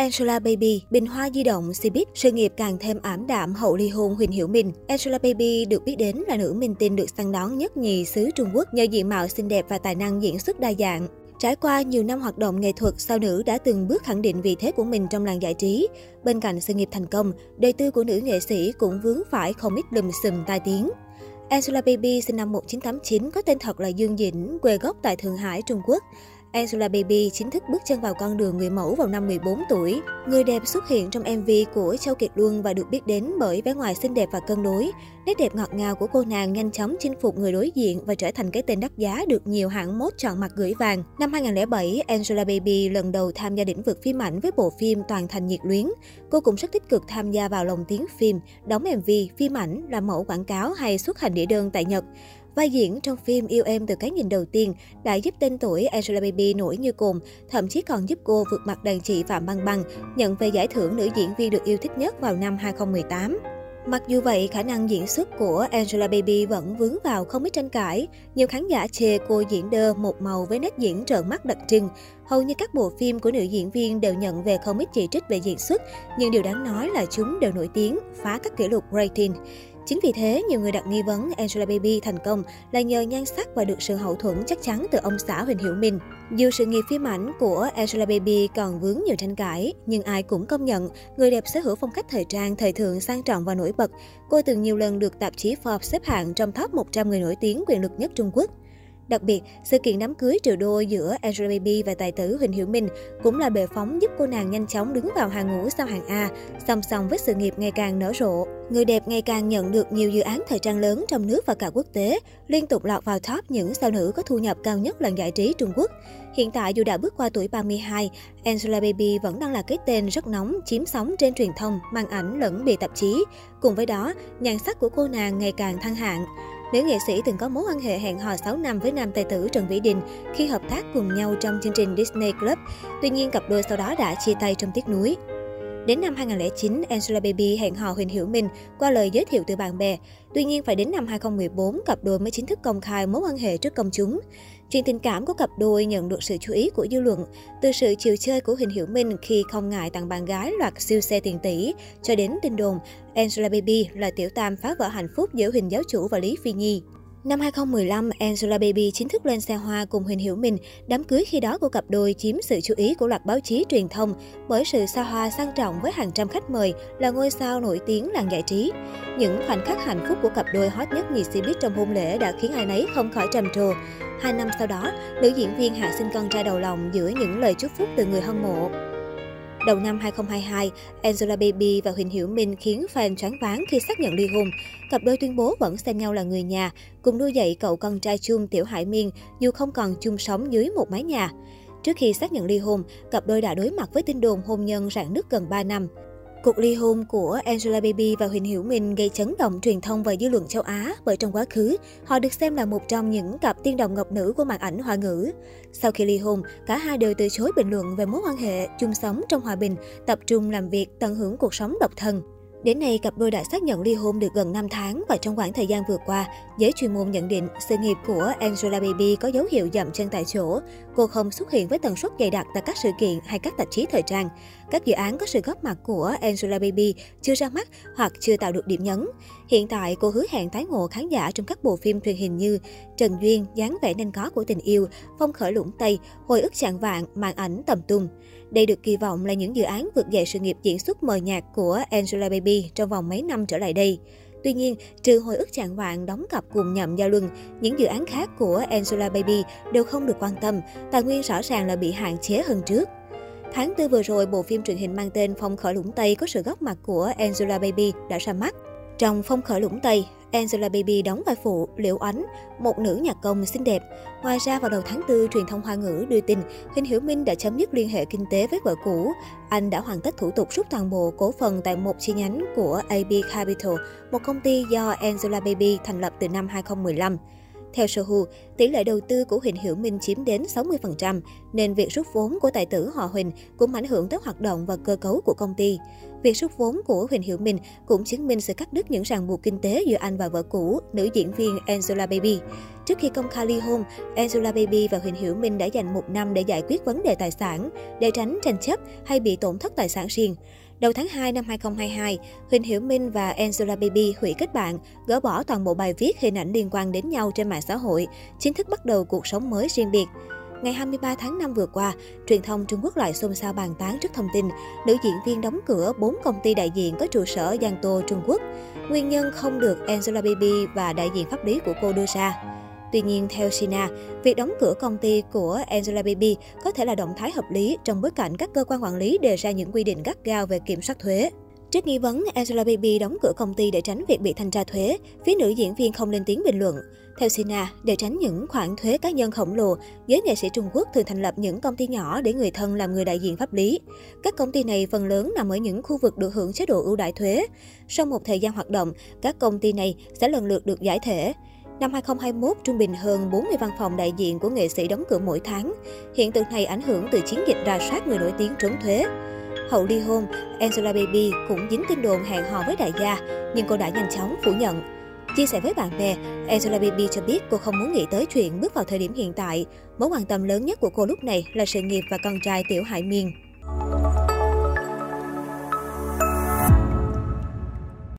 Angela Baby, bình hoa di động, Cbiz, sự nghiệp càng thêm ảm đạm hậu ly hôn Huỳnh Hiểu Minh. Angela Baby được biết đến là nữ minh tinh được săn đón nhất nhì xứ Trung Quốc nhờ diện mạo xinh đẹp và tài năng diễn xuất đa dạng. Trải qua nhiều năm hoạt động nghệ thuật, sao nữ đã từng bước khẳng định vị thế của mình trong làng giải trí. Bên cạnh sự nghiệp thành công, đời tư của nữ nghệ sĩ cũng vướng phải không ít lùm xùm tai tiếng. Angela Baby sinh năm 1989 có tên thật là Dương Dĩnh, quê gốc tại Thượng Hải, Trung Quốc. Angela Baby chính thức bước chân vào con đường người mẫu vào năm 14 tuổi. Người đẹp xuất hiện trong MV của Châu Kiệt Luân và được biết đến bởi vẻ ngoài xinh đẹp và cân đối. Nét đẹp ngọt ngào của cô nàng nhanh chóng chinh phục người đối diện và trở thành cái tên đắt giá được nhiều hãng mốt chọn mặt gửi vàng. Năm 2007, Angela Baby lần đầu tham gia lĩnh vực phim ảnh với bộ phim Toàn thành nhiệt luyến. Cô cũng rất tích cực tham gia vào lồng tiếng phim, đóng MV, phim ảnh, làm mẫu quảng cáo hay xuất hành đĩa đơn tại Nhật. Vai diễn trong phim Yêu Em từ cái nhìn đầu tiên đã giúp tên tuổi Angela Baby nổi như cồn, thậm chí còn giúp cô vượt mặt đàn chị Phạm Băng Băng, nhận về giải thưởng nữ diễn viên được yêu thích nhất vào năm 2018. Mặc dù vậy, khả năng diễn xuất của Angela Baby vẫn vướng vào không ít tranh cãi. Nhiều khán giả chê cô diễn đơ một màu với nét diễn trợn mắt đặc trưng. Hầu như các bộ phim của nữ diễn viên đều nhận về không ít chỉ trích về diễn xuất, nhưng điều đáng nói là chúng đều nổi tiếng, phá các kỷ lục rating. Chính vì thế, nhiều người đặt nghi vấn Angela Baby thành công là nhờ nhan sắc và được sự hậu thuẫn chắc chắn từ ông xã Huỳnh Hiểu Minh. Dù sự nghiệp phim ảnh của Angela Baby còn vướng nhiều tranh cãi, nhưng ai cũng công nhận người đẹp sở hữu phong cách thời trang, thời thượng sang trọng và nổi bật. Cô từng nhiều lần được tạp chí Forbes xếp hạng trong top 100 người nổi tiếng quyền lực nhất Trung Quốc. Đặc biệt, sự kiện đám cưới triệu đô giữa Angela Baby và tài tử Huỳnh Hiểu Minh cũng là bệ phóng giúp cô nàng nhanh chóng đứng vào hàng ngũ sau hàng A, song song với sự nghiệp ngày càng nở rộ. Người đẹp ngày càng nhận được nhiều dự án thời trang lớn trong nước và cả quốc tế, liên tục lọt vào top những sao nữ có thu nhập cao nhất làng giải trí Trung Quốc. Hiện tại dù đã bước qua tuổi 32, Angela Baby vẫn đang là cái tên rất nóng, chiếm sóng trên truyền thông, màn ảnh lẫn bìa tạp chí. Cùng với đó, nhan sắc của cô nàng ngày càng thăng hạng. Nữ nghệ sĩ từng có mối quan hệ hẹn hò 6 năm với nam tài tử Trần Vĩ Đình khi hợp tác cùng nhau trong chương trình Disney Club. Tuy nhiên, cặp đôi sau đó đã chia tay trong tiếc nuối. Đến năm 2009, Angela Baby hẹn hò Huỳnh Hiểu Minh qua lời giới thiệu từ bạn bè. Tuy nhiên, phải đến năm 2014, cặp đôi mới chính thức công khai mối quan hệ trước công chúng. Chuyện tình cảm của cặp đôi nhận được sự chú ý của dư luận, từ sự chiều chơi của Huỳnh Hiểu Minh khi không ngại tặng bạn gái loạt siêu xe tiền tỷ, cho đến tin đồn Angela Baby là tiểu tam phá vỡ hạnh phúc giữa Huỳnh giáo chủ và Lý Phi Nhi. Năm 2015, Angela Baby chính thức lên xe hoa cùng Huỳnh Hiểu Minh. Đám cưới khi đó của cặp đôi chiếm sự chú ý của loạt báo chí truyền thông bởi sự xa hoa sang trọng với hàng trăm khách mời là ngôi sao nổi tiếng làng giải trí. Những khoảnh khắc hạnh phúc của cặp đôi hot nhất nhì Cbiz trong hôn lễ đã khiến ai nấy không khỏi trầm trồ. Hai năm sau đó, nữ diễn viên hạ sinh con trai đầu lòng giữa những lời chúc phúc từ người hâm mộ. Đầu năm 2022, Angela Baby và Huỳnh Hiểu Minh khiến fan choáng váng khi xác nhận ly hôn. Cặp đôi tuyên bố vẫn xem nhau là người nhà, cùng nuôi dạy cậu con trai chung Tiểu Hải Miên dù không còn chung sống dưới một mái nhà. Trước khi xác nhận ly hôn, cặp đôi đã đối mặt với tin đồn hôn nhân rạn nứt gần 3 năm. Cuộc ly hôn của Angela Baby và Huỳnh Hiểu Minh gây chấn động truyền thông và dư luận châu Á bởi trong quá khứ, họ được xem là một trong những cặp tiên đồng ngọc nữ của màn ảnh hoa ngữ. Sau khi ly hôn, cả hai đều từ chối bình luận về mối quan hệ chung sống trong hòa bình, tập trung làm việc, tận hưởng cuộc sống độc thân. Đến nay, cặp đôi đã xác nhận ly hôn được gần 5 tháng và trong khoảng thời gian vừa qua, giới chuyên môn nhận định sự nghiệp của Angela Baby có dấu hiệu dậm chân tại chỗ. Cô không xuất hiện với tần suất dày đặc tại các sự kiện hay các tạp chí thời trang. Các dự án có sự góp mặt của Angela Baby chưa ra mắt hoặc chưa tạo được điểm nhấn. Hiện tại, cô hứa hẹn tái ngộ khán giả trong các bộ phim truyền hình như Trần Duyên, dáng vẻ nên có của tình yêu, Phong khởi lũng Tây, Hồi ức chạng vạn, màn ảnh tầm tung. Đây được kỳ vọng là những dự án vượt dậy sự nghiệp diễn xuất mờ nhạt của Angela Baby trong vòng mấy năm trở lại đây. Tuy nhiên, trừ hồi ức chạng vạn đóng cặp cùng nhậm giao luân, những dự án khác của Angela Baby đều không được quan tâm, tài nguyên rõ ràng là bị hạn chế hơn trước. Tháng 4 vừa rồi, bộ phim truyền hình mang tên Phong khởi lũng Tây có sự góp mặt của Angela Baby đã ra mắt. Trong Phong khởi lũng Tây, Angela Baby đóng vai phụ Liễu Ánh, một nữ nhạc công xinh đẹp. Ngoài ra vào đầu tháng 4, truyền thông Hoa ngữ đưa tin Huỳnh Hiểu Minh đã chấm dứt liên hệ kinh tế với vợ cũ. Anh đã hoàn tất thủ tục rút toàn bộ cổ phần tại một chi nhánh của AB Capital, một công ty do Angela Baby thành lập từ năm 2015. Theo Sohu, tỷ lệ đầu tư của Huỳnh Hiểu Minh chiếm đến 60%, nên việc rút vốn của tài tử họ Huỳnh cũng ảnh hưởng tới hoạt động và cơ cấu của công ty. Việc rút vốn của Huỳnh Hiểu Minh cũng chứng minh sự cắt đứt những ràng buộc kinh tế giữa anh và vợ cũ, nữ diễn viên Angela Baby. Trước khi công khai ly hôn, Angela Baby và Huỳnh Hiểu Minh đã dành một năm để giải quyết vấn đề tài sản, để tránh tranh chấp hay bị tổn thất tài sản riêng. Đầu tháng 2 năm 2022, Huỳnh Hiểu Minh và Angela Baby hủy kết bạn, gỡ bỏ toàn bộ bài viết hình ảnh liên quan đến nhau trên mạng xã hội, chính thức bắt đầu cuộc sống mới riêng biệt. Ngày 23 tháng 5 vừa qua, truyền thông Trung Quốc lại xôn xao bàn tán trước thông tin nữ diễn viên đóng cửa 4 công ty đại diện có trụ sở Giang Tô, Trung Quốc. Nguyên nhân không được Angela Baby và đại diện pháp lý của cô đưa ra. Tuy nhiên, theo Sina, việc đóng cửa công ty của Angela Baby có thể là động thái hợp lý trong bối cảnh các cơ quan quản lý đề ra những quy định gắt gao về kiểm soát thuế. Trước nghi vấn Angela Baby đóng cửa công ty để tránh việc bị thanh tra thuế, phía nữ diễn viên không lên tiếng bình luận. Theo Sina, để tránh những khoản thuế cá nhân khổng lồ, giới nghệ sĩ Trung Quốc thường thành lập những công ty nhỏ để người thân làm người đại diện pháp lý. Các công ty này phần lớn nằm ở những khu vực được hưởng chế độ ưu đãi thuế. Sau một thời gian hoạt động, các công ty này sẽ lần lượt được giải thể. Năm 2021, trung bình hơn 40 văn phòng đại diện của nghệ sĩ đóng cửa mỗi tháng. Hiện tượng này ảnh hưởng từ chiến dịch rà soát người nổi tiếng trốn thuế. Hậu ly hôn, Angela Baby cũng dính tin đồn hẹn hò với đại gia, nhưng cô đã nhanh chóng phủ nhận. Chia sẻ với bạn bè, Angela Baby cho biết cô không muốn nghĩ tới chuyện bước vào thời điểm hiện tại. Mối quan tâm lớn nhất của cô lúc này là sự nghiệp và con trai Tiểu Hải Miên.